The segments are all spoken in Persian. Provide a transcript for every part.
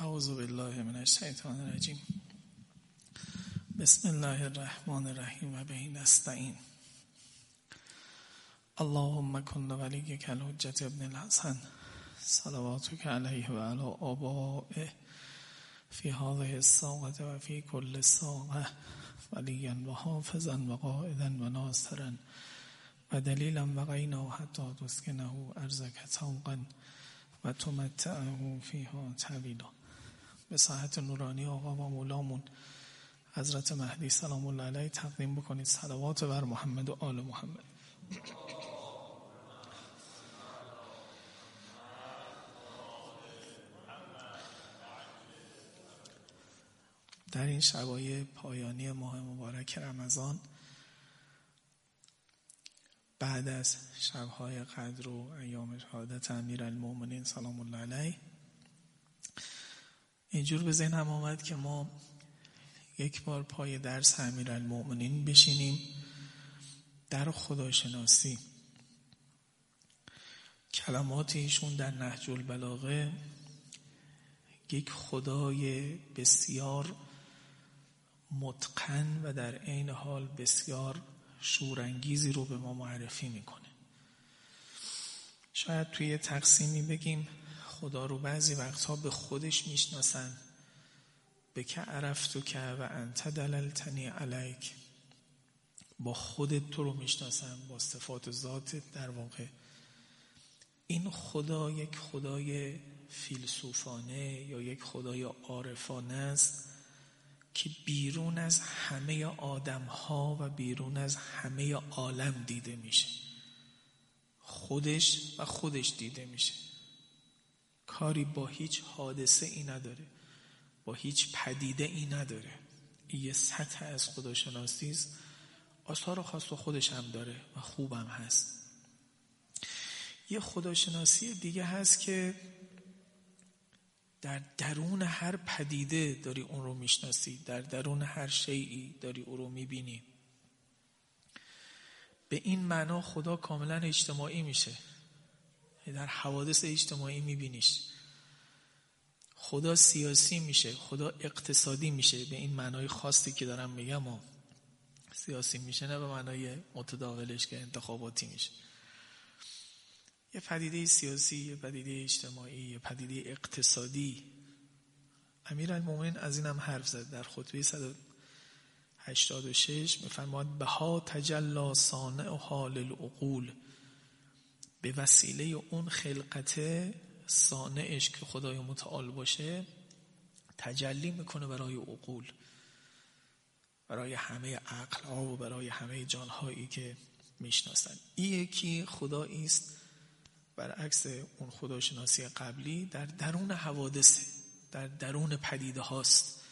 اعوذ بالله من الشیطان الرجیم. بسم الله الرحمن الرحیم و به نستعین. اللهم کن ولی کل حجت ابن الحسن. صلواتك علیه و علی آبائه. فی هذه الساقه و فی کل ساقه ولیا و حافظا و قائدا و ناصرا. و دلیلا و غینا حتی تسکنه ارزک توقا و تمتعه فیها طویلا به صحت نورانی آقا و مولامون. حضرت مهدی سلام الله علیه تقدیم بکنید. صلوات بر محمد و آل محمد. در این شبای پایانی ماه مبارک رمضان بعد از شبهای قدر و ایام شهادت امیر المومنین سلام الله علیه اینجور به ذهنم آمد که ما یک بار پای درس امیر المؤمنین بشینیم در خداشناسی. کلمات ایشون در نهج البلاغه یک خدای بسیار متقن و در عین حال بسیار شورانگیزی رو به ما معرفی می‌کنه. شاید توی تقسیمی بگیم. خدا رو بعضی وقتها به خودش می‌شناسن. به که عرفتو که و انت دللتنی علیک. با خودت تو رو می‌شناسن با صفات ذاتت در واقع. این خدا یک خدای فیلسوفانه یا یک خدای عارفانه است که بیرون از همه آدم ها و بیرون از همه عالم دیده میشه. خودش و خودش دیده میشه. کاری با هیچ حادثه ای نداره با هیچ پدیده ای نداره. این یه سطح از خداشناسی است آثار خاص و خودش هم داره و خوبم هست. یه خداشناسی دیگه هست که در درون هر پدیده داری اون رو می‌شناسی در درون هر شیعی داری اون رو می‌بینی. به این معنا خدا کاملا اجتماعی میشه. در حوادث اجتماعی میبینیش. خدا سیاسی میشه خدا اقتصادی میشه به این معنای خاصی که دارم میگم و سیاسی میشه نه به معنای متداولش که انتخاباتی میشه. یه پدیده سیاسی یه پدیده اجتماعی یه پدیده اقتصادی. امیر المومن از اینم حرف زد در خطبه 186 میفرماد بها تجلا صانع حال العقول به وسیله اون خلقت صانعش که خدای متعال باشه تجلی می‌کنه برای عقول برای همه عقل ها و برای همه جان هایی که می‌شناسن. این یکی خدایی است برعکس اون خداشناسی قبلی در درون حوادثه در درون پدیده هاست.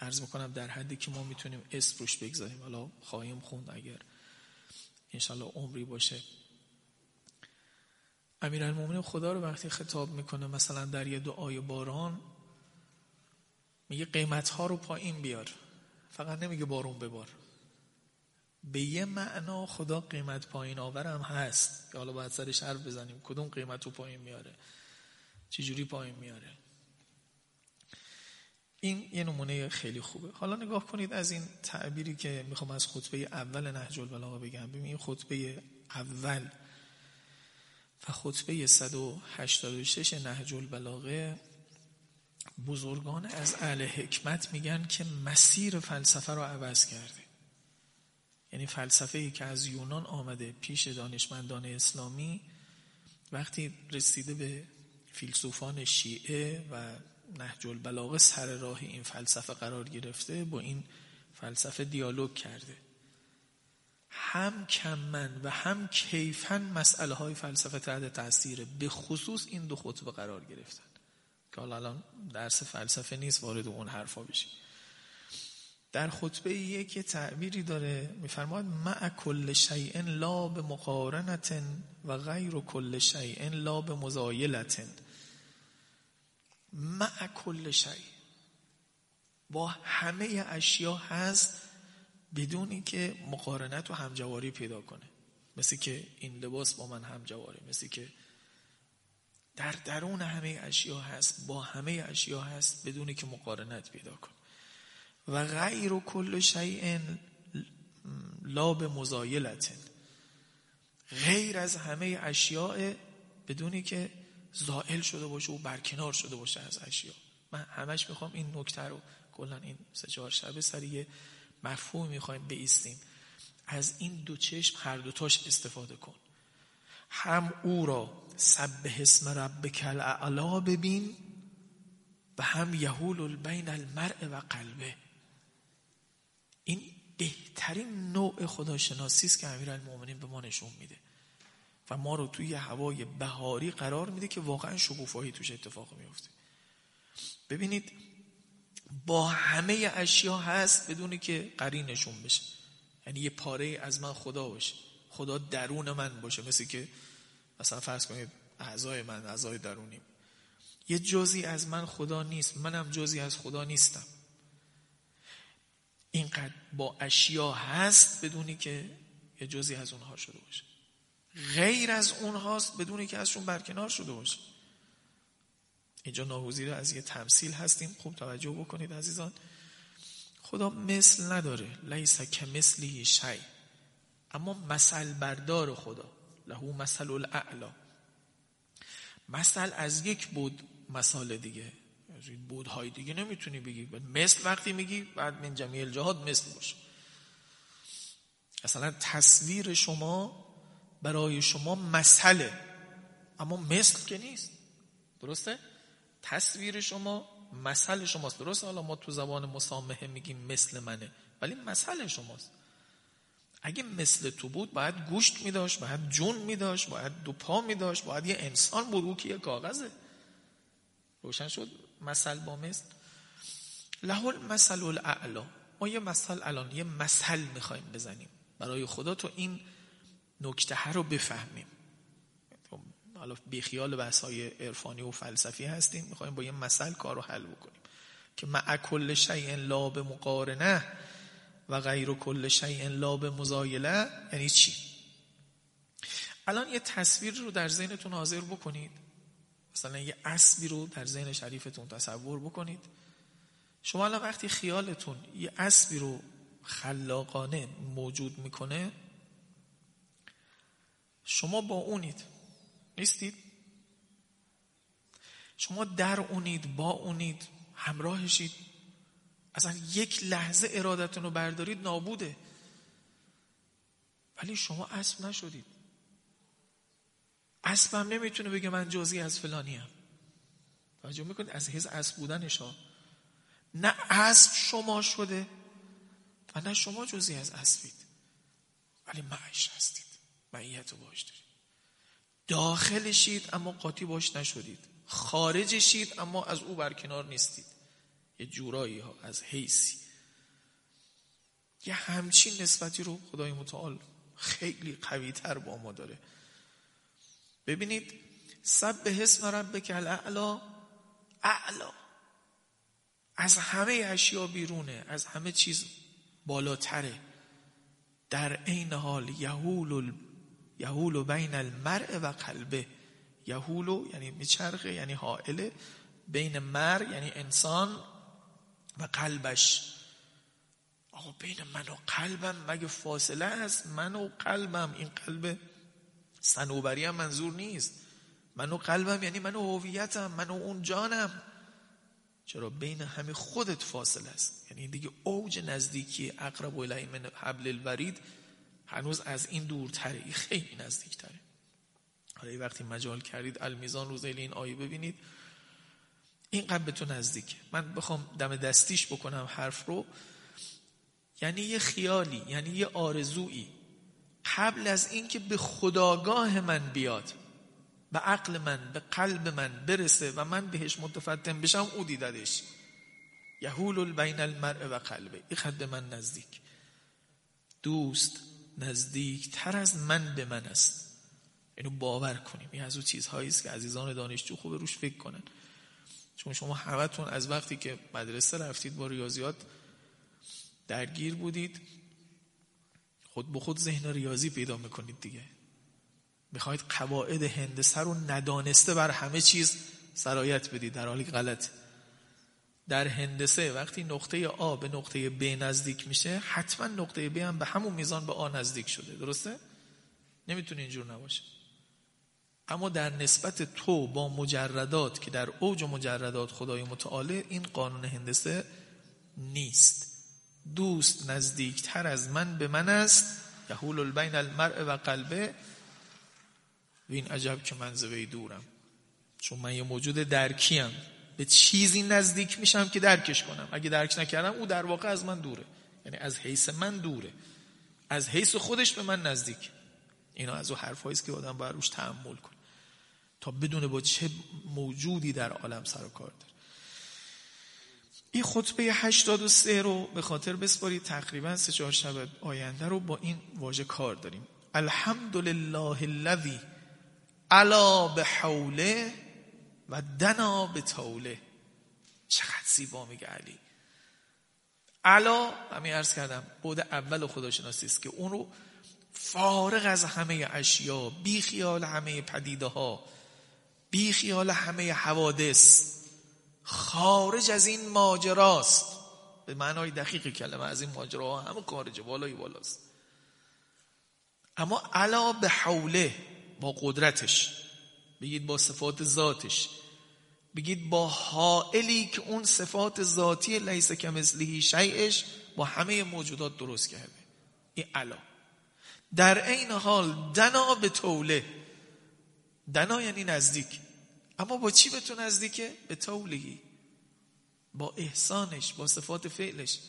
عرض می‌کنم در حدی که ما می‌تونیم اسم روش بگذاریم. حالا خواهیم خوند اگر انشالله عمری باشه. امیرالمومنین خدا رو وقتی خطاب می‌کنه مثلا در یه دعای باران میگه قیمت ها رو پایین بیار. فقط نمیگه بارون ببار. به یه معنا خدا قیمت پایین آورم هست. که حالا باید سرش حرف بزنیم. کدوم قیمت رو پایین میاره؟ چجوری پایین میاره؟ این یه نمونه خیلی خوبه. حالا نگاه کنید از این تعبیری که می‌خوام از خطبه اول نهج البلاغه بگم. ببین این خطبه اول. و خطبه 186 نهج البلاغه بزرگان از اهل حکمت میگن که مسیر فلسفه رو عوض کرده. یعنی فلسفه ای که از یونان آمده پیش دانشمندان اسلامی وقتی رسیده به فیلسوفان شیعه و نهج البلاغه سر راه این فلسفه قرار گرفته با این فلسفه دیالوگ کرده. هم کمن و هم کیفن مسئله های فلسفه تحت تاثیر به خصوص این دو خطبه قرار گرفتن. که حالا الان درس فلسفه نیست وارد اون حرفا بشیم. در خطبه یک تعبیری داره میفرماید مع کل شیء لا به مقارنت و غیر کل شیء لا به مزایلت مع کل شیء. با همه اشیا هست بدون اینکه مقارنت و همجواری پیدا کنه. مثل که این لباس با من همجواره. مثل که در درون همه اشیا هست با همه اشیا هست بدونی که مقارنت پیدا کن و غیر و کل شیء لا به مزایلتن غیر از همه اشیاء بدونی که زائل شده باشه و برکنار شده باشه از اشیا من همش می‌خوام این نکته رو کلا این سه چهار شبه سریه مفهوم می‌خوایم بیستیم. از این دو چشم هر دوتاش استفاده کن. هم او را سب اسم ربک الاعلا ببین و هم یهول بین المرء و قلبه. این بهترین نوع خداشناسی است که امیرالمومنین به ما نشون میده. و ما رو توی هوای بهاری قرار میده که واقعا شکوفایی توش اتفاق میفته ببینید با همه اشیا هست بدونی که قرینشون بشه. یعنی یه پاره از من خدا باشه. خدا درون من باشه. مثل که مثلا فرض کنید اعضای من اعضای درونیم. یه جزی از من خدا نیست. منم جزی از خدا نیستم. اینقدر با اشیا هست بدونی که یه جزی از اونها شده باشه. غیر از اونهاست بدونی که ازشون برکنار شده باشه. اینجا ناگزیر از یه تمثیل هستیم. خوب توجه بکنید عزیزان. خدا مثل نداره. لیس که مثلی شی. اما مثل بردار خدا. لهو مثل الاعلا. مثل از یک بود مسال دیگه. از این بودهای دیگه نمی‌تونی بگی. مثل وقتی میگی بعد من جمعی الجهاد مثل باشه. اصلا تصویر شما برای شما مسئله اما مثل که نیست. درسته؟ تصویر شما مثل شماست. درسته حالا ما تو زبان مسامحه میگیم مثل منه ولی مثل شماست. اگه مثل تو بود باید گوشت میداشت باید جون میداشت باید دو پا میداشت باید یه انسان بود که یه کاغذه. روشن شد؟ مثل با مثل. لحول مثل الاعلا. ما یه مثل الان یه مثل می‌خوایم بزنیم. برای خدا تو این نکته رو بفهمیم. حالا بیخیال بحث های عرفانی و فلسفی هستیم می‌خوایم با یه مثل کار رو حل بکنیم. که مع کل شیء لا به مقارنه و غیر کل شیء لا به مزایله یعنی چی؟ الان یه تصویر رو در ذهنتون حاضر بکنید. مثلا یه اسبی رو در ذهن شریفتون تصور بکنید. شما الان وقتی خیالتون یه اسبی رو خلاقانه موجود می‌کنه شما با اونید. نیستید؟ شما در اونید با اونید همراهشید. اصلا یک لحظه ارادتون رو بردارید نابوده. ولی شما اسب نشدید. اسب هم نمی‌تونه بگه من جزی از فلانی هم توجه می‌کنید؟ از حیث اسب بودنش ها. نه اسب شما شده و نه شما جزی از اسبید. ولی معش هستید. معیت رو باش دارید. داخلشید اما قاطی باش نشدید. خارجشید اما از او برکنار نیستید. یه جورایی ها از حیثی. یه همچین نسبتی رو خدای متعال خیلی قوی تر با ما داره. ببینید سب به حسم ربک الاعلا اعلا. از همه اشیا بیرونه از همه چیز بالاتره. در این حال یهول یهول بین المرء و قلبه. یهولو یعنی میچرخه یعنی حائله. بین مر یعنی انسان و قلبش. آقا بین من و قلبم مگه فاصله است؟ من و قلبم. این قلب سنوبری هم منظور نیست. من و قلبم یعنی من و هویتم من و اون جانم. چرا بین همه خودت فاصله است؟ یعنی دیگه اوج نزدیکی اقرب الیه من حبل الورید هنوز از این دورتره خیلی نزدیکتره. حالا وقتی مجال کردید المیزان روز این آیه ببینید. این به تو نزدیکه. من بخوام دم دستیش بکنم حرف رو. یعنی یه خیالی یعنی یه آرزویی. قبل از اینکه به خداگاه من بیاد به عقل من به قلب من برسه و من بهش متفتن بشم او دیددش. یهول بین المرء و قلبه. این خد من نزدیک. دوست نزدیک تر از من به من است. اینو باور کنیم. این از اون چیزهایی است که عزیزان دانشجو خوب روش فکر کنن. چون شما همتون از وقتی که مدرسه رفتید با ریاضیات درگیر بودید خود به خود ذهن ریاضی پیدا می‌کنید دیگه. می‌خواید قواعد هندسه رو ندانسته بر همه چیز سرایت بدید در حالی غلط در هندسه وقتی نقطه آ به نقطه ب نزدیک میشه حتما نقطه ب هم به همون میزان به آ نزدیک شده درسته؟ نمی‌تونه اینجور نباشه. اما در نسبت تو با مجردات که در اوج مجردات خدای متعاله این قانون هندسه نیست. دوست نزدیکتر از من به من است. یحول البین المرء و قلبه. و این عجب که من زوی دورم. چون من یه موجود درکیم. به چیزی نزدیک میشم که درکش کنم. اگه درک نکردم او در واقع از من دوره. یعنی از حیث من دوره. از حیث خودش به من نزدیک. اینا از او حرفایی است که آدم باید روش تحمل کنه. تا بدونه با چه موجودی در عالم سر و کار داره. این خطبه 83 رو به خاطر بسپارید. تقریبا سه چهار شب آینده رو با این واژه کار داریم. الحمدلله الذی علا به حوله و دنا به توله چقدر زیبا میگه علی علا همین عرض کردم بود اول خداشناسی است که اون رو فارغ از همه اشیا بی خیال همه پدیده ها بی خیال همه حوادث خارج از این ماجراست. به معنای دقیق کلمه از این ماجراها همه خارجه بالای بالاست اما علا به حوله با قدرتش. بگید با صفات ذاتش. بگید با حائلی که اون صفات ذاتی لیس کمثله شیعش با همه موجودات درست کرده. این علا. در عین حال دنا به توله دنا یعنی نزدیک. اما با چی به تو نزدیکه؟ به تولهی با احسانش با صفات فعلش.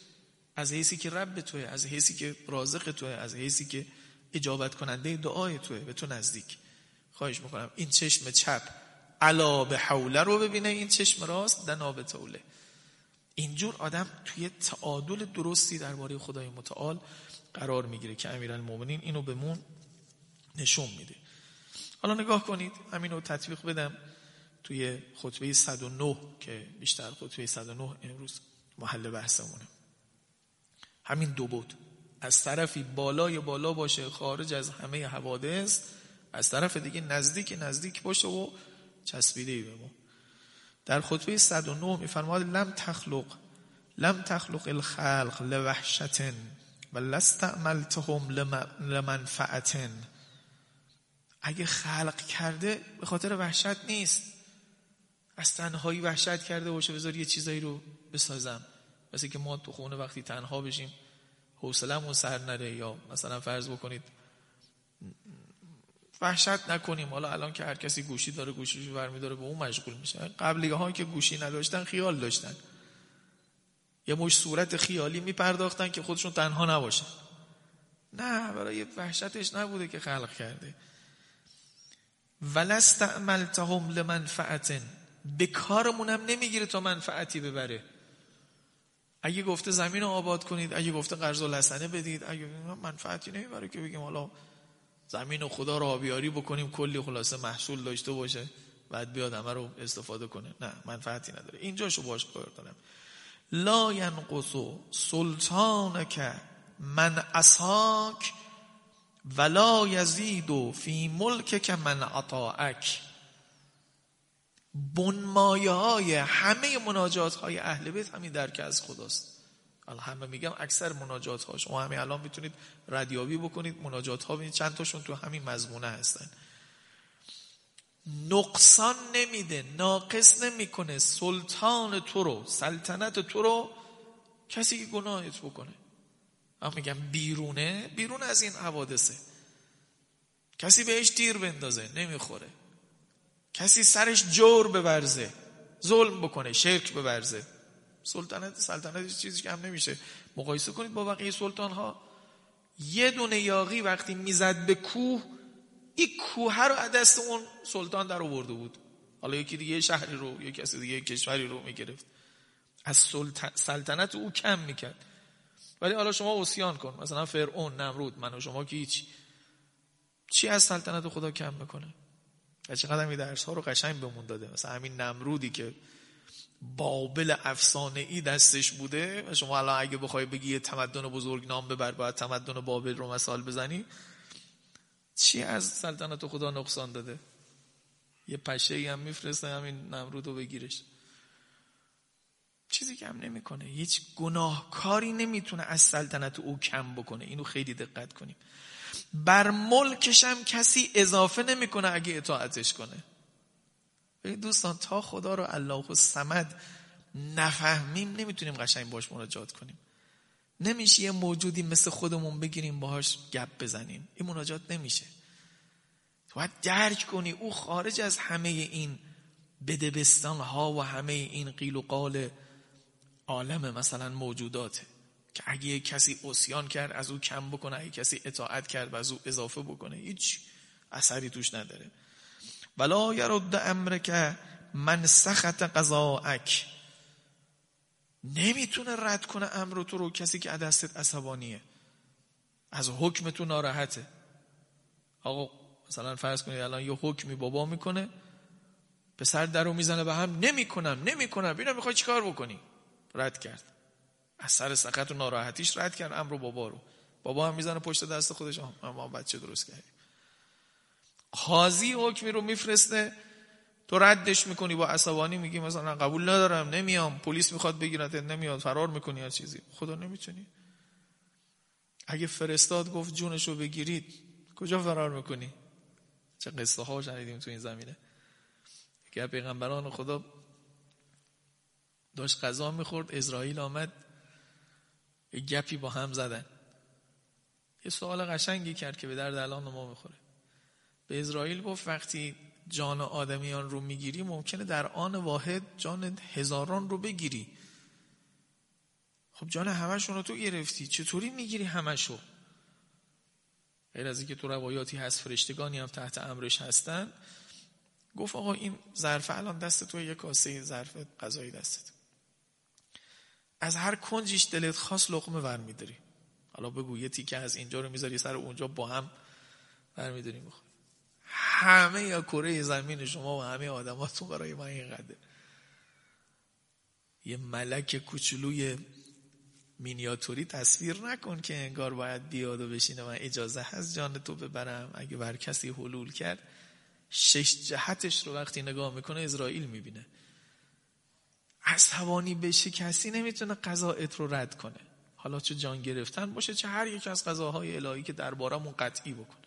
از حیثی که رب توه از حیثی که رازق توه از حیثی که اجابت کننده دعای توه به تو نزدیک. خواهش می‌کنم. این چشم چپ. علا به حوله رو ببینه. این چشم راست. دنا به توله اینجور آدم توی تعادل درستی درباره خدای متعال قرار می‌گیره که امیرالمومنین اینو بهمون نشون میده. حالا نگاه کنید. همین رو تطبیق بدم. توی خطبه 109 که بیشتر خطبه 109 امروز محل بحثمونه. همین دو بود. از طرفی بالای بالا باشه خارج از همه حوادث از طرف دیگه نزدیک نزدیک باشه و چسبیده ای به ما. در خطبه 109 میفرماد لم تخلق لم تخلق الخلق لوحشت و لستعملتهم لمنفعت اگه خلق کرده به خاطر وحشت نیست. از تنهایی وحشت کرده باشه بذار یه چیزایی رو بسازم. مثل که ما تو خونه وقتی تنها بشیم حوصلمون سر نره یا مثلا فرض بکنید وحشت نکنیم. حالا الان که هر کسی گوشی داره گوشیشو برمیداره به اون مشغول میشه. قبلی ها که گوشی نداشتن خیال داشتن. یه مش صورت خیالی میپرداختن که خودشون تنها نباشن. نه برای وحشتش نبوده که خلق کرده. ولست عملتهم لمنفعت به کارمونم نمی‌گیره تا منفعتی ببره. اگه گفته زمین رو آباد کنید اگه گفته قرض و لسنه بدید اگه منفعتی نمی‌بره که بگیم حالا زمین و خدا رو آبیاری بکنیم کلی خلاصه محصول داشته باشه بعد بیاد همه رو استفاده کنه. نه منفعتی نداره. اینجاشو باش کار دارم لا ینقص سلطانک من اساک ولا یزید فی ملک که من عطاعک بنمایه های همه مناجات های اهل بیت همین درک از خداست. همه میگم اکثر مناجات ها شما همین الان می‌تونید ردیابی بکنید مناجات ها بینید چند تاشون تو همین مضمونه هستن. نقصان نمیده ناقص نمی‌کنه سلطان تو رو سلطنت تو رو کسی که گناهت بکنه. من میگم بیرونه بیرون از این حوادثه. کسی بهش دیر بندازه نمی‌خوره. کسی سرش جور ببرزه ظلم بکنه شرک ببرزه. سلطنت سلطنت چیزی که هم نمیشه. مقایسه کنید با بقیه سلطان ها یه دونه یاقی وقتی می‌زد به کوه این کوه رو از دست اون سلطان در آورده بود. حالا یکی دیگه شهری رو یکی کسی دیگه کشوری رو می‌گرفت. از سلطنت او کم می‌کرد. ولی حالا شما اوسیان کن. مثلا فرعون نمرود من و شما که هیچ چی از سلطنت خدا کم می‌کنه؟ و چقدر این درس ها رو قشنگ بمون داده؟ مثلا همین نمرودی که بابل افسانه ای دستش بوده و شما الان اگه بخوای بگی یه تمدن بزرگ نام ببر باید تمدن بابل رو مثال بزنی. چی از سلطنت خدا نقصان داده؟ یه پشه هم میفرسته همین نمرود رو بگیرش. چیزی کم نمی‌کنه. هیچ گناهکاری نمی‌تونه از سلطنت او کم بکنه. اینو خیلی دقت کنیم. بر ملکش هم کسی اضافه نمی‌کنه اگه اطاعتش کنه. دوستان تا خدا رو الله و سمد نفهمیم نمی‌تونیم قشنگ باش مناجات کنیم. نمیشه یه موجودی مثل خودمون بگیریم باهاش گپ بزنیم. این مناجات نمیشه. باید درک کنی او خارج از همه این بدبستان ها و همه این قیل و قال عالم مثلا موجوداته که اگه کسی اسیان کرد از او کم بکنه اگه کسی اطاعت کرد و از او اضافه بکنه هیچ اثری توش نداره. ولا یرد امر که من سخت قضاءک نمی‌تونه رد کنه امر تو رو. کسی که دستت عصبانیه. از حکم تو ناراحته. آقا مثلا فرض کنید الان یه حکمی بابا می‌کنه پسر در رو می‌زنه به هم. نمی‌کنم نمی‌کنم ببینم می‌خوای چیکار بکنی؟ رد کرد. از سر سخت و ناراحتیش رد کرد امر بابا رو. بابا هم می‌زنه پشت دست خودش. ما بچه درست کردیم قاضی حکمی رو میفرسته. تو ردش می‌کنی با عصبانی میگی مثلا قبول ندارم نمیام. پلیس می‌خواد بگیرت نمیاد. فرار می‌کنی یا چیزی. خدا نمی‌تونی. اگه فرستاد گفت جونش رو بگیرید کجا فرار می‌کنی؟ چه قصه ها شنیدیم تو این زمینه. که پیغمبران خدا داشت غذا می‌خورد اسرائیل آمد یه گپی با هم زدن. یه سوال قشنگی کرد که به درد الان ما می‌خوره. به اسرائیل گفت وقتی جان آدمیان رو می‌گیری ممکنه در آن واحد جان هزاران رو بگیری. خب جان همشون رو تو گرفتی چطوری می‌گیری همشو غیر از اینکه تو روایاتی هست فرشتگانی هم تحت امرش هستن. گفت آقا این ظرف الان دست تو یک کاسه ظرف غذایی دستت. از هر کنجیش دلت خاص لقمه ور میداری. حالا بگو یه تیکه از اینجا رو می‌ذاری سر اونجا با هم ور میداری همه یا کره زمین شما و همه آدماتون برای من اینقدر یه ملک کوچولوی مینیاتوری تصویر نکن که انگار باید بیاد و بشینه. من اجازه هست جان تو ببرم. اگه بر کسی حلول کرد شش جهتش رو وقتی نگاه می‌کنه اسرائیل می‌بینه. عصبانی بشه کسی نمی‌تونه قضاعت رو رد کنه. حالا چه جان گرفتن باشه چه هر یک از قضاهای الهی که دربارمون قطعی بکنه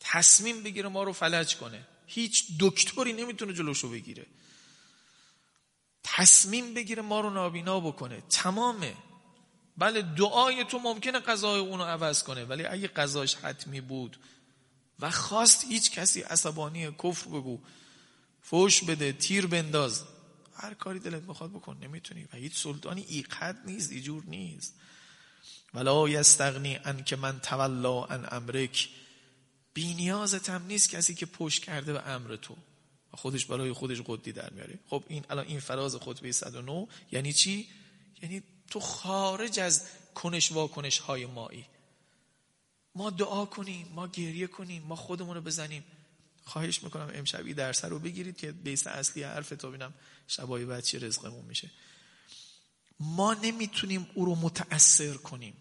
تصمیم بگیره ما رو فلج کنه. هیچ دکتری نمی‌تونه جلوشو بگیره. تصمیم بگیره ما رو نابینا بکنه. تمامه. بله دعای تو ممکنه قضای اونو عوض کنه ولی اگه قضاش حتمی بود و خواست هیچ کسی عصبانی کفر بگو فوش بده تیر بنداز هر کاری دلت بخواد بکن نمی‌تونی. و هیچ سلطانی ایقد نیست ایجور نیست. ولا یستغنی ان که من تولا ان امرک. بی هم نیست کسی که پشت کرده به امر تو. خودش برای خودش قدی در میاره. خب این الان این فراز خطبه 109 یعنی چی؟ یعنی تو خارج از کنش واکنش های مایی. ما دعا کنیم ما گریه کنیم ما خودمون رو بزنیم. خواهش می‌کنم امشبی درس رو بگیرید که بیس اصلی حرف تو بینم شبای بعد رزقمون میشه. ما نمی‌تونیم او رو متأثر کنیم.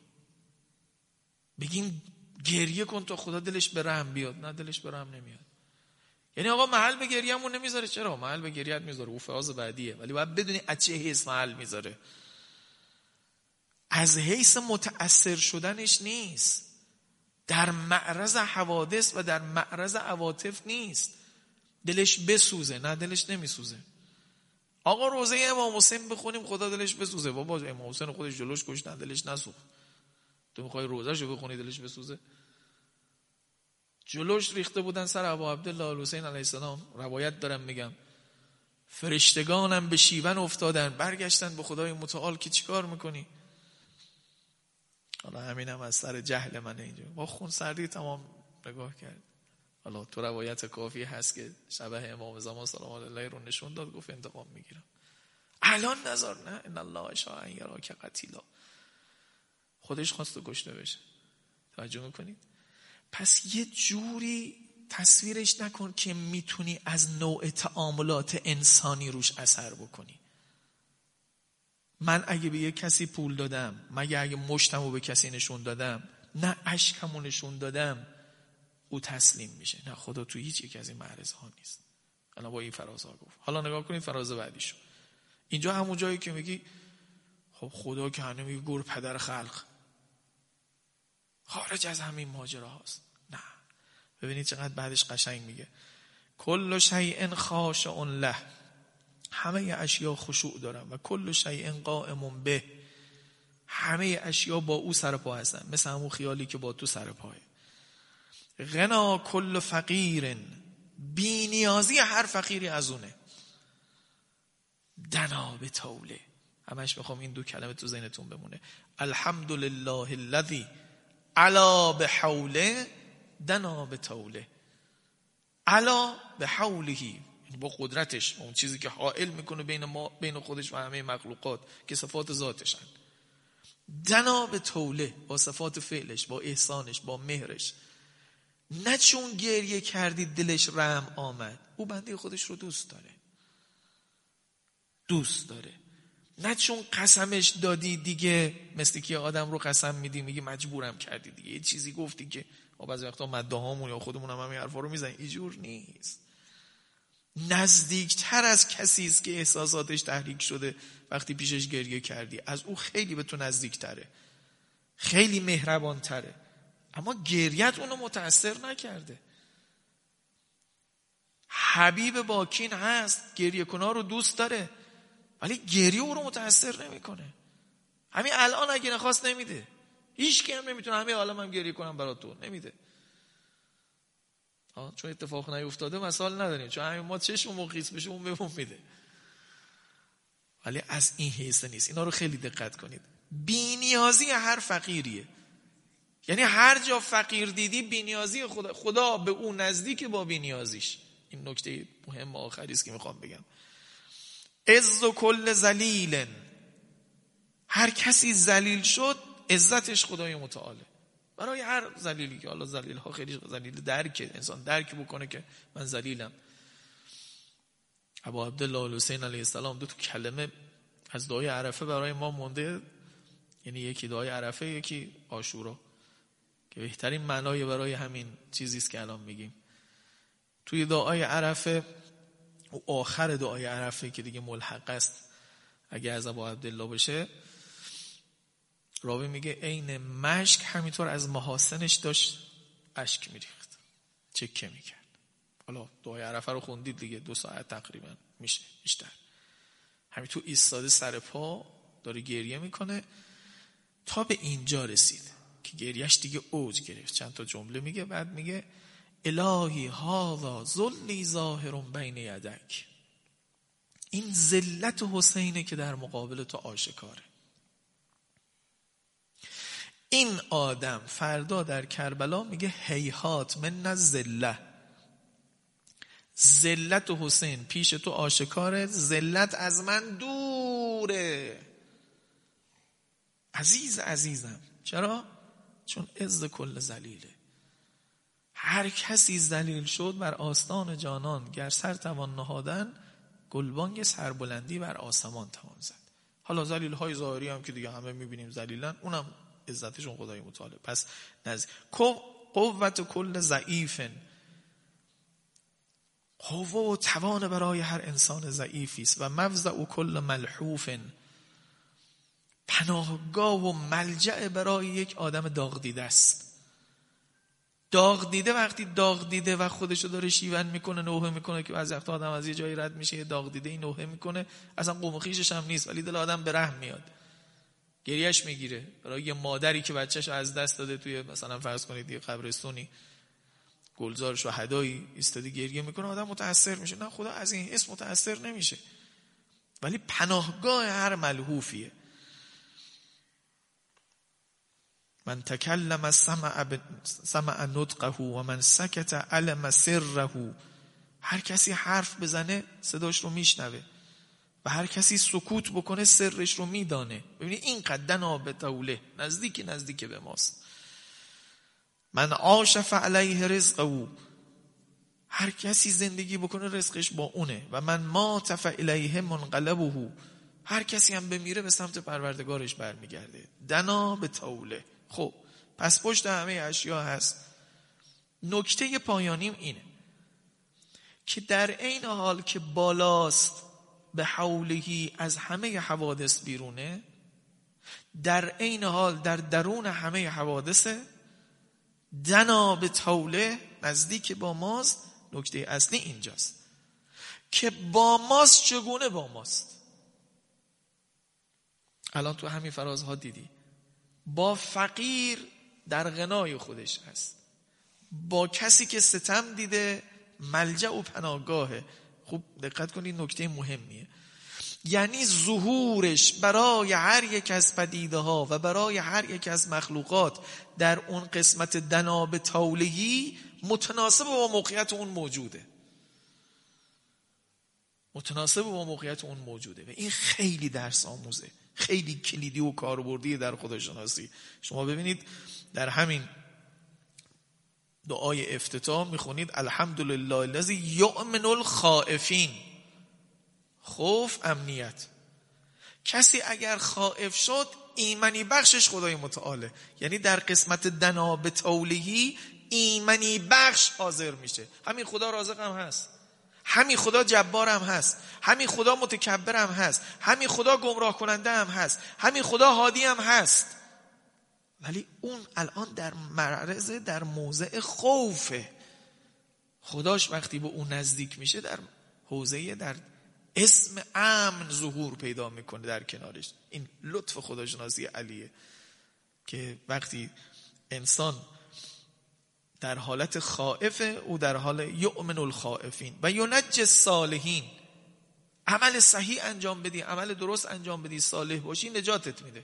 بگیم گریه کن تا خدا دلش به رحم بیاد نه دلش به رحم نمیاد. یعنی آقا محل به گریهمون نمی‌ذاره. چرا؟ محل به گریهت می‌ذاره. او فاز بعدیه. ولی باید بدونی از چه حیث محل می‌ذاره. از حیث متأثر شدنش نیست. در معرض حوادث و در معرض عواطف نیست. دلش بسوزه نه دلش نمیسوزه. آقا روزه امام حسین بخونیم خدا دلش بسوزه. بابا امام حسین خودش جلوش کش نه دلش نسوخت. تو می‌خوای روزه رو بخونی دلش بسوزه. جلوش ریخته بودن سر ابو عبدالله حسین علیه السلام. روایت دارم میگم. فرشتگانم به شیون افتادن برگشتن به خدای متعال که چیکار می‌کنی؟ حالا همین هم از سر جهل من اینجا. با خون سردی تمام نگاه کرد. حالا تو روایت کافی هست که شبه امام زمان سلام الله رو نشون داد گفت انتقام می‌گیرم. الان نظر نه؟ ان الله شاء یرا که قتیلا. خودش خواست کشته بشه. توجه می‌کنید؟ پس یه جوری تصویرش نکن که می‌تونی از نوع تعاملات انسانی روش اثر بکنی. من اگه به یه کسی پول دادم مگه اگه مشتمو به کسی نشون دادم نه اشکمو نشون دادم او تسلیم میشه. نه خدا تو هیچ یک از این معرض ها نیست. الان با این فرازها گفت. حالا نگاه کنید فراز بعدیشو. اینجا همون جایی که میگی خب خدا که هنه میگه گور پدر خلق. خارج از همین ماجرا هاست. نه. ببینید چقدر بعدش قشنگ میگه. کل شیء خاشع له. همه اشیا خشوع دارن و کل شیء قائم به. همه اشیا با او سر پا هستن. مثل همون خیالی که با تو سر پاه غنا کل فقیر بی نیازی هر فقیری از اونه. دنا به توله همش می‌خوام این دو کلمه تو ذهنتون بمونه. الحمدلله الذی علا به حوله دنا به توله علا به حولهی یعنی با قدرتش اون چیزی که حائل می‌کنه بین ما بین خودش و همه مخلوقات که صفات ذاتشن. دنا به توله با صفات فعلش با احسانش با مهرش. نه چون گریه کردی دلش رحم آمد او بنده خودش رو دوست داره. دوست داره. نه چون قسمش دادی دیگه مثل که آدم رو قسم میدی میگی مجبورم کردی دیگه. یه چیزی گفتی که ما بعضی وقتا مدهامون یا خودمون هم همین حرفا رو می‌زنیم اینجور نیست. نزدیکتر از کسی است که احساساتش تحریک شده وقتی پیشش گریه کردی. از او خیلی به تو نزدیکتره. خیلی مهربانتره. اما گریت اونو متاثر نکرده. حبیب باکین هست گریه رو دوست داره. ولی گریه او رو متاثر نمی‌کنه. همین الان اگه نخواست نمیده. هیچ کی هم نمی‌تونه همین عالم هم گریه کنم برای تو. نمیده. چون اتفاق نیفتاده مسائل نداریم. چون همین ما چشم و بشه اون بهمون میده. ولی از این حیثه نیست. اینا رو خیلی دقت کنید. بینیازی هر فقیریه. یعنی هر جا فقیر دیدی بینیازی خدا خدا به اون نزدیک با بینیازیش. این نکته مهم آخری است که می‌خوام بگم. عز و کل زلیل هر کسی زلیل شد عزتش خدای متعاله. برای هر زلیلی که حالا زلیل ها خیلی زلیل درک انسان درک بکنه که من زلیلم ابو عبدالله حسین علیه السلام دو تا کلمه از دعای عرفه برای ما مونده. یعنی یکی دعای عرفه یکی آشورا. که بهترین معنای برای همین چیزی است که الان میگیم. توی دعای عرفه و آخر دعای عرفه که دیگه ملحق است. اگه از ابو عبدالله باشه. راوی میگه عین مشک همینطور از محاسنش داشت اشک میریخت. چکه می‌کرد. حالا دعای عرفه رو خوندید دیگه دو ساعت تقریبا میشه بیشتر. همین تو ایستاده سر پا داره گریه می‌کنه. تا به اینجا رسید که گریهش دیگه اوج گرفت. چند تا جمله میگه بعد میگه الهی هاذا ذلی ظاهر بین یدک. این ذلت حسینه که در مقابل تو آشکاره. این آدم فردا در کربلا میگه هیهات من ذله ذلت حسین پیش تو آشکاره ذلت از من دوره. عزیز عزیزم چرا؟ چون عز کل زلیله هر کسی زلیل شد بر آستان جانان گر سر توان نهادن گلبانگ سربلندی بر آسمان توان زد. حالا زلیل های ظاهری هم که دیگه همه می‌بینیم زلیلن اونم عزتشون خدای متعاله پس نزد. قوت کل ضعیفن. قوه و توان برای هر انسان ضعیفی است و مفزع کل ملحوفن. پناهگاه و ملجع برای یک آدم داغ دیده است. داغ دیده وقتی داغ دیده و خودشو داره شیون می‌کنه نوحه می‌کنه که بعضی وقت آدم از یه جایی رد میشه داغ دیده این نوحه می‌کنه. اصلا قوم خیشش هم نیست ولی دل آدم به رحم میاد. گریهش می‌گیره. برای یه مادری که بچهش از دست داده توی مثلا فرض کنید یه قبرستونی گلزار شهدایی ایستادی گریه می‌کنه آدم متاثر میشه. نه خدا از این اسم متاثر نمیشه. ولی پناهگاه هر ملحوفیه. من تکلم سمع, نطقه و من سکت علم سره. هر کسی حرف بزنه صداش رو میشنوه و هر کسی سکوت بکنه سرش رو میدانه. ببینید این قدنا به طوله نزدیک نزدیک به ماست. من عاشف علیه رزق او هر کسی زندگی بکنه رزقش با اونه. و من ما تف الیه منقلبه. هر کسی هم بمیره به سمت پروردگارش برمیگرده. دنا به طوله. خب پس پشت همه اشیا هست. نکته پایانیم اینه که در عین حال که بالاست به حولهی از همه حوادث بیرونه در عین حال در درون همه حوادث دنا به توله نزدیک با ماست. نکته اصلی اینجاست که با ماست چگونه با ماست؟ الان تو همین فرازها دیدی. با فقیر در غنای خودش هست. با کسی که ستم دیده ملجع و پناهگاهه. خوب دقت کنید نکته مهمیه. یعنی ظهورش برای هر یک از پدیده ها و برای هر یک از مخلوقات در اون قسمت دناب تولهی متناسب با موقعیت اون موجوده. متناسب با موقعیت اون موجوده و این خیلی درس آموزه. خیلی کلیدی و کاربردی در خداشناسی شما ببینید در همین دعای افتتاح می‌خونید الحمدلله الذی یؤمن الخائفین. خوف امنیت. کسی اگر خائف شد ایمنی بخشش خدای متعاله. یعنی در قسمت دناب تولهی ایمنی بخش حاضر میشه. همین خدا رازق هم هست. همین خدا جبار هم هست. همین خدا متکبر هم هست. همین خدا گمراه کننده هم هست. همین خدا هادی هم هست. ولی اون الان در معرض در موضع خوفه. خداش وقتی به اون نزدیک میشه در حوزه در اسم امن ظهور پیدا می‌کنه در کنارش. این لطف خداشناسی علیه که وقتی انسان در حالت خائفه او در حال یؤمن الخائفین و ینج الصالحین. عمل صحیح انجام بدی عمل درست انجام بدی صالح باشی نجاتت میده.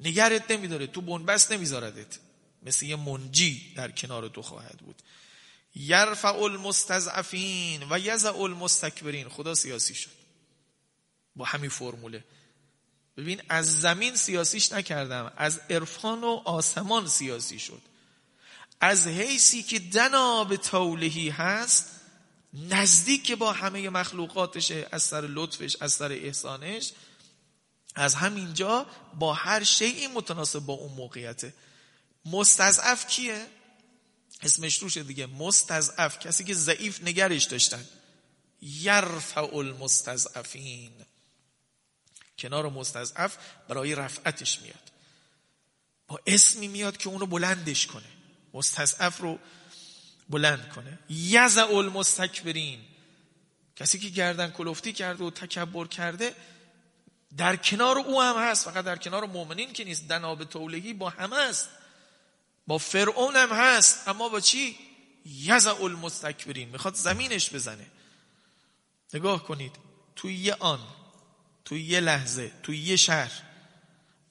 نگرت نمیداره تو بنبست نمیذاردت. مثل یه منجی در کنار تو خواهد بود. یرفع المستضعفین و یزع المستکبرین. خدا سیاسی شد. با همین فرموله. ببین از زمین سیاسیش نکردم از عرفان و آسمان سیاسی شد. از حیثی که دنا به تولهی هست نزدیک با همه مخلوقاتشه از سر لطفش از سر احسانش از همینجا با هر شیعی متناسب با اون موقعیته. مستضعف کیه؟ اسمش روشه دیگه. مستضعف. کسی که ضعیف نگرش داشتن. یرفع المستضعفین. کنار مستضعف برای رفعتش میاد. با اسمی میاد که اونو بلندش کنه. مستضعف رو بلند کنه. یزع المستکبرین. کسی که گردن کلفتی کرده و تکبر کرده در کنار او هم هست. فقط در کنار مؤمنین که نیست. دناب تولهی با همه است. با فرعون هم هست. اما با چی? یزع المستکبرین. می‌خواد زمینش بزنه. نگاه کنید. توی یه آن توی یه لحظه توی یه شهر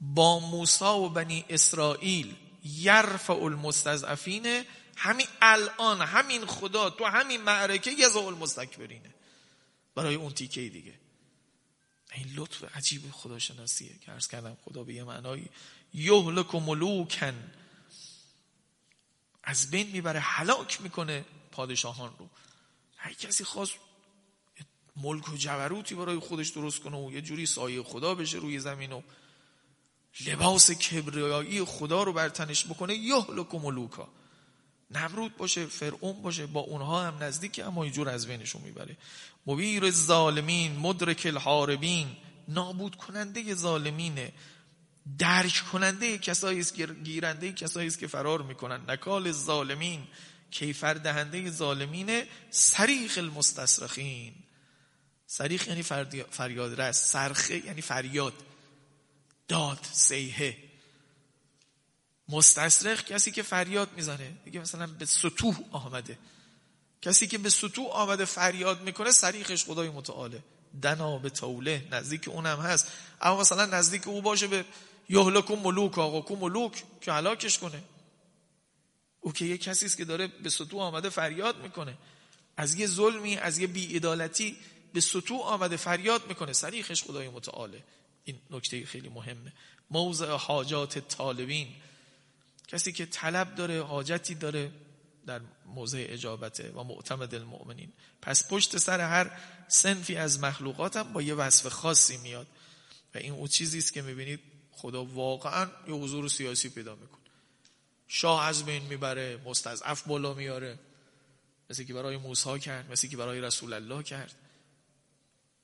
با موسا و بنی اسرائیل یرفع المستضعفین. همین الان همین خدا تو همین معرکه یزع المستکبرینه برای اون تیکه دیگه. این لطف عجیب خداشناسیه که ارز کردم خدا به یه معنایی. یهلک و ملوکن از بین می‌بره حلاک می‌کنه پادشاهان رو. هر کسی خواست ملک و جبروتی برای خودش درست کنه و یه جوری سایه خدا بشه روی زمین و لباس کبریایی خدا رو بر تنش بکنه یهلک ملوکا نمرود باشه فرعون باشه با اونها هم نزدیک اما یه جور از بینشون می‌بره. مبیر ظالمین مدرک الحاربین نابود کننده ظالمینه درک کننده کسایی است گیرنده کسایی است که فرار می‌کنن. نکال ظالمین کیفر دهنده ظالمین سریخ المستصرخین سریخ یعنی فریاد رس سرخه یعنی فریاد. داد سیهه مستصرخ کسی که فریاد می‌زنه دیگه مثلا به سطوح آمده. کسی که به سطوح آمده فریاد می‌کنه سریخش خدای متعاله. دنا به توله نزدیک اونم هست. اما مثلا نزدیک او باشه به یهلکم ملوک آقا کو ملوک که حلاکش کنه. او که یه کسی است که داره به سطوح آمده فریاد می‌کنه. از یه ظلمی از یه بیعدالتی به سطوح آمده فریاد می‌کنه. سریخش خدای متعاله. این نکته خیلی مهمه. موضع حاجات طالبین. کسی که طلب داره حاجتی داره در موضع اجابته و معتمد المؤمنین. پس پشت سر هر سنفی از مخلوقاتم با یه وصف خاصی میاد. و این او چیزی است که می‌بینید خدا واقعا یه حضور سیاسی پیدا می‌کنه. شاه از بین می‌بره مستضعف بالا میاره. مثل که برای موسی کرد مثل که برای رسول الله کرد.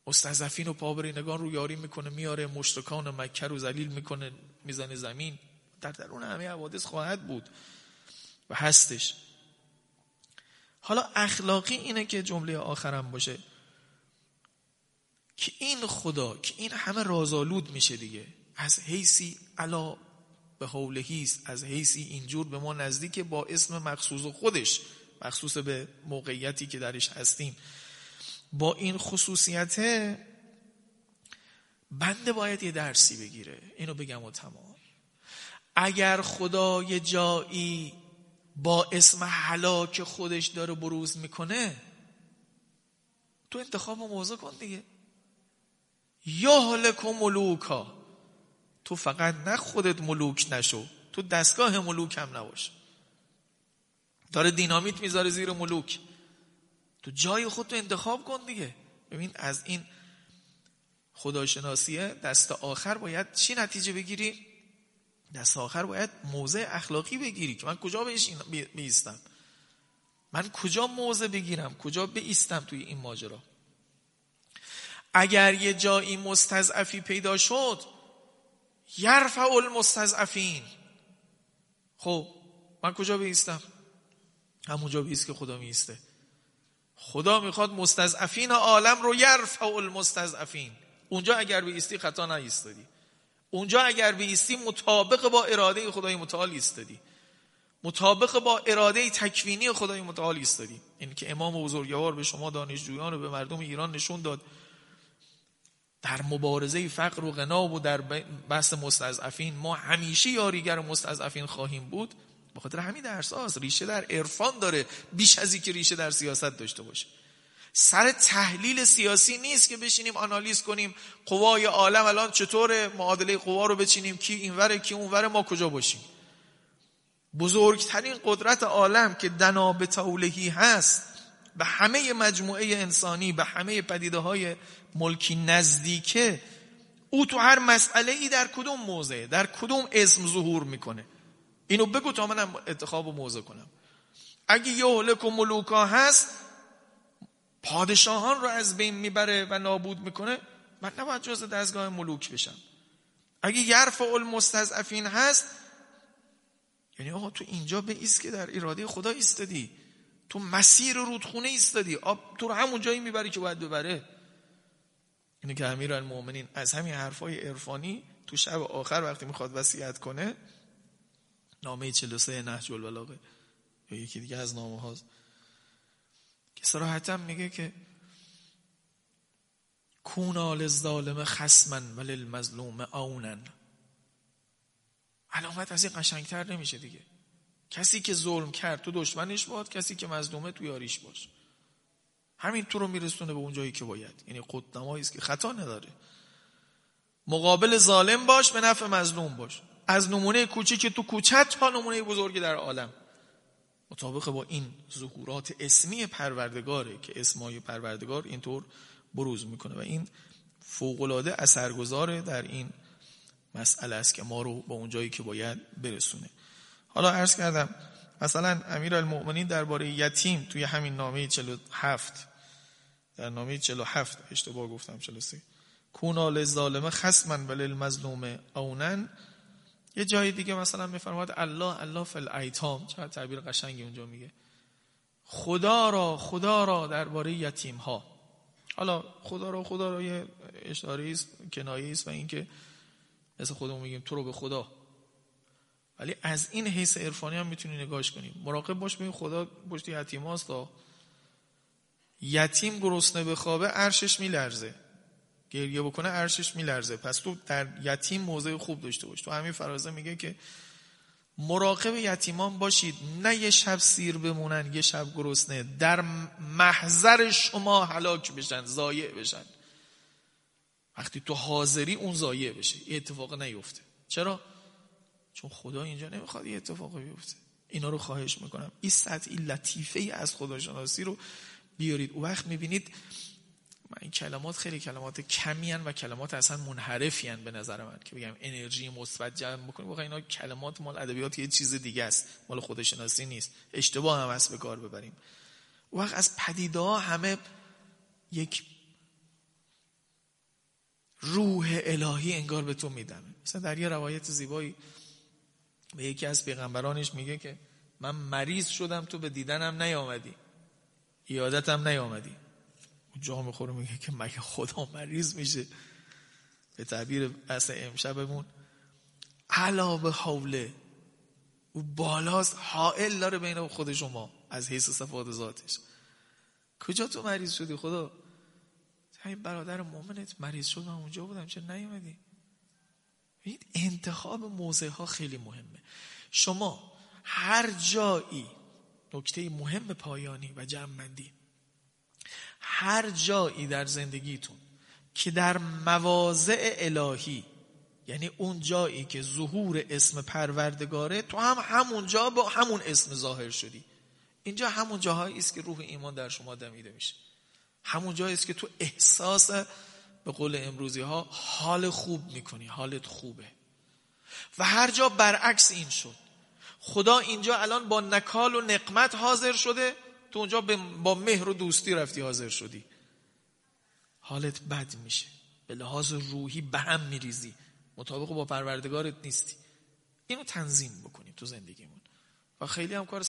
مستضعفین و پابرینگان رو یاری می‌کنه میاره مشرکان مکه رو ذلیل می‌کنه می‌زنه زمین. در درون همه حوادث خواهد بود و هستش. حالا اخلاقی اینه که جمله آخرم باشه. که این خدا که این همه رازآلود میشه دیگه. از حیثی علا به حولهیست از حیثی اینجور به ما نزدیک با اسم مخصوص خودش مخصوص به موقعیتی که درش هستیم. با این خصوصیت بنده باید یه درسی بگیره. اینو بگم و تمام. اگر خدا یه جایی با اسم حلاک خودش داره بروز می‌کنه تو انتخاب موضع کن دیگه. یا حالک و ملوکا. تو فقط نه خودت ملوک نشو تو دستگاه ملوک هم نباش. داره دینامیت می‌ذاره زیر ملوک. تو جای خودتو انتخاب کن دیگه. ببین از این خداشناسیه دست آخر باید چی نتیجه بگیری؟ دست آخر باید موضع اخلاقی بگیری که من کجا بهش بیستم؟ من کجا موضع بگیرم؟ کجا بیستم توی این ماجرا؟ اگر یه جایی مستضعفی پیدا شد یرفع المستضعفین. خب من کجا بیستم؟ همونجا بیست که خدا میسته خدا می‌خواد مستضعفین عالم رو یرفع المستضعفین. اونجا اگر بیستی خطا نیستادی. اونجا اگر بیستی مطابق با اراده خدای متعال ایستادی. مطابق با اراده تکوینی خدای متعال ایستادی. این که امام بزرگوار به شما دانشجویان و به مردم ایران نشون داد. در مبارزه فقر و غنا و در بحث مستضعفین ما همیشه یاریگر مستضعفین خواهیم بود. به خاطر همین درس هاست ریشه در عرفان داره. بیش از که ریشه در سیاست داشته باشه. سر تحلیل سیاسی نیست که بشینیم آنالیز کنیم قوای عالم الان چطور معادله قوا رو بچینیم کی اینوره کی اونوره ما کجا باشیم؟ بزرگترین قدرت عالم که دنا به تولهی هست به همه مجموعه انسانی به همه پدیده های ملکی نزدیکه او تو هر مسئله ای در کدوم موضع در کدوم اسم ظهور می‌کنه. اینو بگو تا منم انتخاب و موضع کنم. اگه یه هلک و ملوکا هست پادشاهان رو از بین می‌بره و نابود می‌کنه من نباید جز دستگاه ملوک بشم. اگه یرف المستضعفین هست یعنی آقا تو اینجا به ایست که در اراده خدا ایستادی. تو مسیر رودخونه ایستادی. آب تو رو همون جایی می‌بری که باید ببره. اینه که امیر المؤمنین از همین حرفای عرفانی تو شب آخر وقتی می‌خواد وصیت کنه نامه 43 نهج البلاغه. یا یکی دیگه از نامه هاست. که صراحتا میگه که کونا للظالم خصما وللمظلوم آونن علامت از این قشنگتر نمیشه دیگه. کسی که ظلم کرد تو دشمنش باد کسی که مظلومه تو یاریش باش. همین تو رو میرسونه به اون جایی که باید. یعنی قدنمایی است که خطا نداره. مقابل ظالم باش به نفع مظلوم باش. از نمونه کوچیک تو کوچت تا نمونه بزرگی در عالم. مطابق با این ظهورات اسمی پروردگاره که اسمای پروردگار اینطور بروز می‌کنه و این فوقلاده اثرگذاره در این مسئله است که ما رو به اون جایی که باید برسونه. حالا عرض کردم مثلا امیر المؤمنین درباره یتیم توی همین نامه 47 در نامه 47 اشتباه گفتم 43 کونا للظالم خصما وللمظلوم اونن یه جای دیگه مثلا میفرماد الله الله فل ایتام چقدر تعبیر قشنگی اونجا میگه. خدا را خدا را درباره یتیم ها حالا خدا را خدا را یه اشاره است کنایه است و اینکه مثل خودمون میگیم تو رو به خدا. ولی از این حیث عرفانی هم می‌تونی نگاش کنیم مراقب باش ببین خدا پشت یتیم هاست. یتیم گرسنه به خوابه عرشش میلرزه. گریه بکنه عرشش میلرزه. پس تو در یتیم موضع خوب داشته باش. تو همین فرازه میگه که مراقب یتیمان باشید. نه یه شب سیر بمونن یه شب گرسنه. در محضر شما هلاک بشن زایع بشن. وقتی تو حاضری اون زایع بشه. یه اتفاق نیفته. چرا؟ چون خدا اینجا نمی‌خواد یه اتفاقی بیفته. اینا رو خواهش می‌کنم. این سطحی لطیفه ای از خداشناسی رو بیارید. او وقت می‌بینید این کلمات خیلی کلمات کمی و کلمات اصلا منحرفی به نظر من که بگم انرژی مثبت جمع بکنیم واقعا اینا کلمات مال ادبیات یه چیز دیگه است. مال خودشناسی نیست. اشتباه هم هست به کار ببریم. وقت از پدیده همه یک روح الهی انگار به تو میدم مثلا در یه روایت زیبایی به یکی از پیغمبرانش میگه که من مریض شدم تو به دیدنم نیامدی. ایادتم نیامدی. جا می‌خوره میگه که مگه خدا مریض میشه؟ به تعبیر بحث امشبمون. علا به حوله او بالاست حائل داره بین خود شما از حیث صفات ذاتش. کجا تو مریض شدی خدا؟ این برادر مؤمنت مریض شد من اونجا بودم چه نیومدی؟ این انتخاب موضع ها خیلی مهمه. شما هر جایی نکته مهم پایانی و جمعندی هر جایی در زندگیتون که در مواضع الهی یعنی اون جایی که ظهور اسم پروردگاره تو هم همونجا با همون اسم ظاهر شدی. اینجا همون جاهایی است که روح ایمان در شما دمیده میشه. همون جایی است که تو احساس به قول امروزی ها حال خوب می‌کنی حالت خوبه. و هر جا برعکس این شد. خدا اینجا الان با نکال و نقمت حاضر شده. تو اونجا با مهر و دوستی رفتی حاضر شدی. حالت بد میشه. به لحاظ روحی به هم میریزی. مطابق با پروردگارت نیستی. اینو تنظیم بکنیم تو زندگیمون. و خیلی هم کار